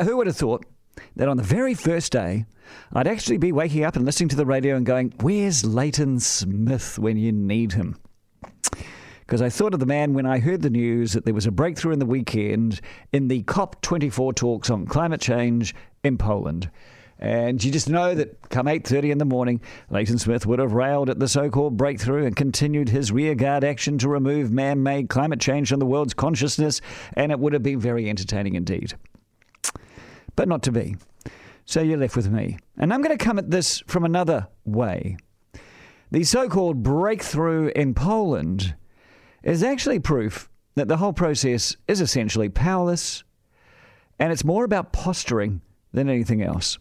Who would have thought that on the very first day, I'd actually be waking up and listening to the radio and going, Where's Leighton Smith when you need him? Because I thought of the man when I heard the news that there was a breakthrough in the weekend in the COP24 talks on climate change in Poland. And you just know that come 8.30 in the morning, Leighton Smith would have railed at the so-called breakthrough and continued his rearguard action to remove man-made climate change from the world's consciousness, and it would have been very entertaining indeed. But not to be. So you're left with me. And I'm going to come at this from another way. The so-called breakthrough in Poland is actually proof that the whole process is essentially powerless, and it's more about posturing than anything else.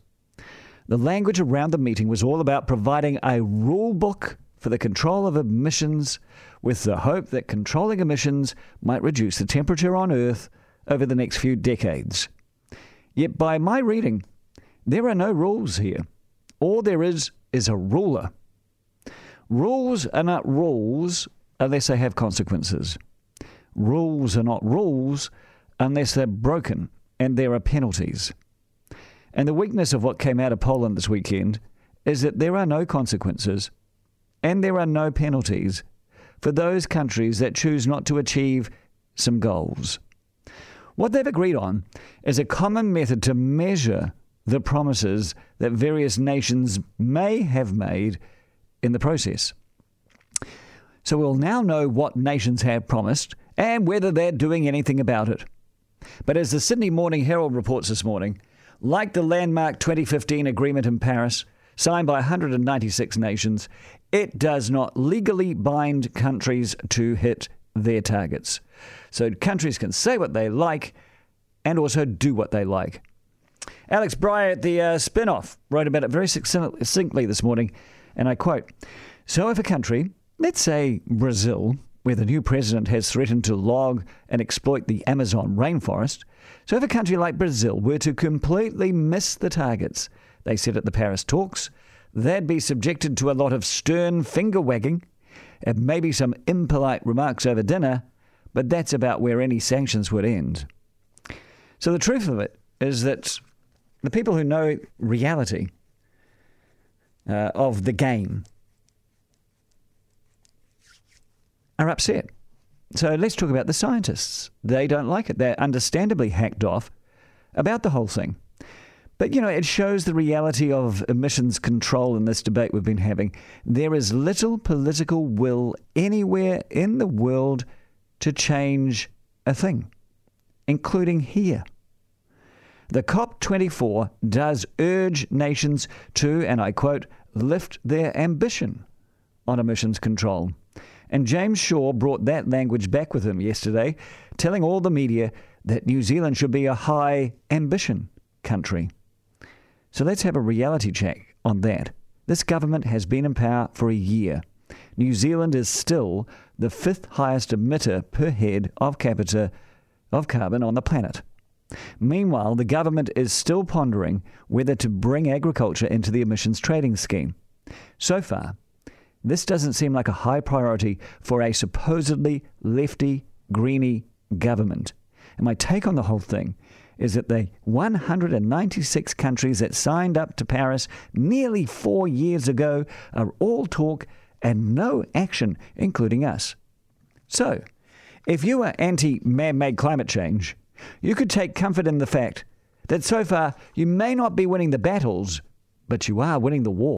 The language around the meeting was all about providing a rule book for the control of emissions with the hope that controlling emissions might reduce the temperature on Earth over the next few decades. Yet, by my reading, there are no rules here. All there is is a ruler. Rules are not rules unless they have consequences. Rules are not rules unless they're broken and there are penalties. And the weakness of what came out of Poland this weekend is that there are no consequences and there are no penalties for those countries that choose not to achieve some goals. What they've agreed on is a common method to measure the promises that various nations may have made in the process. So we'll now know what nations have promised and whether they're doing anything about it. But as the Sydney Morning Herald reports this morning, like the landmark 2015 agreement in Paris, signed by 196 nations, it does not legally bind countries to hit their targets. So countries can say what they like and also do what they like. Alex Braae at the uh, Spinoff wrote about it very succinctly this morning, and I quote So if a country, let's say Brazil, where the new president has threatened to log and exploit the Amazon rainforest, so if a country like Brazil were to completely miss the targets they set at the Paris talks, they'd be subjected to a lot of stern finger wagging and maybe some impolite remarks over dinner, but that's about where any sanctions would end. So the truth of it is that the people who know reality uh, of the game are upset. So let's talk about the scientists. They don't like it. They're understandably hacked off about the whole thing. But, you know, it shows the reality of emissions control in this debate we've been having. There is little political will anywhere in the world to change a thing, including here. The COP24 does urge nations to, and I quote, lift their ambition on emissions control. And James Shaw brought that language back with him yesterday, telling all the media that New Zealand should be a high ambition country. So let's have a reality check on that. This government has been in power for a year. New Zealand is still the fifth highest emitter per head of capita of carbon on the planet. Meanwhile, the government is still pondering whether to bring agriculture into the emissions trading scheme. So far, this doesn't seem like a high priority for a supposedly lefty, greeny government. And my take on the whole thing is that the 196 countries that signed up to Paris nearly four years ago are all talk and no action, including us. So, if you are anti man made climate change, you could take comfort in the fact that so far you may not be winning the battles, but you are winning the war.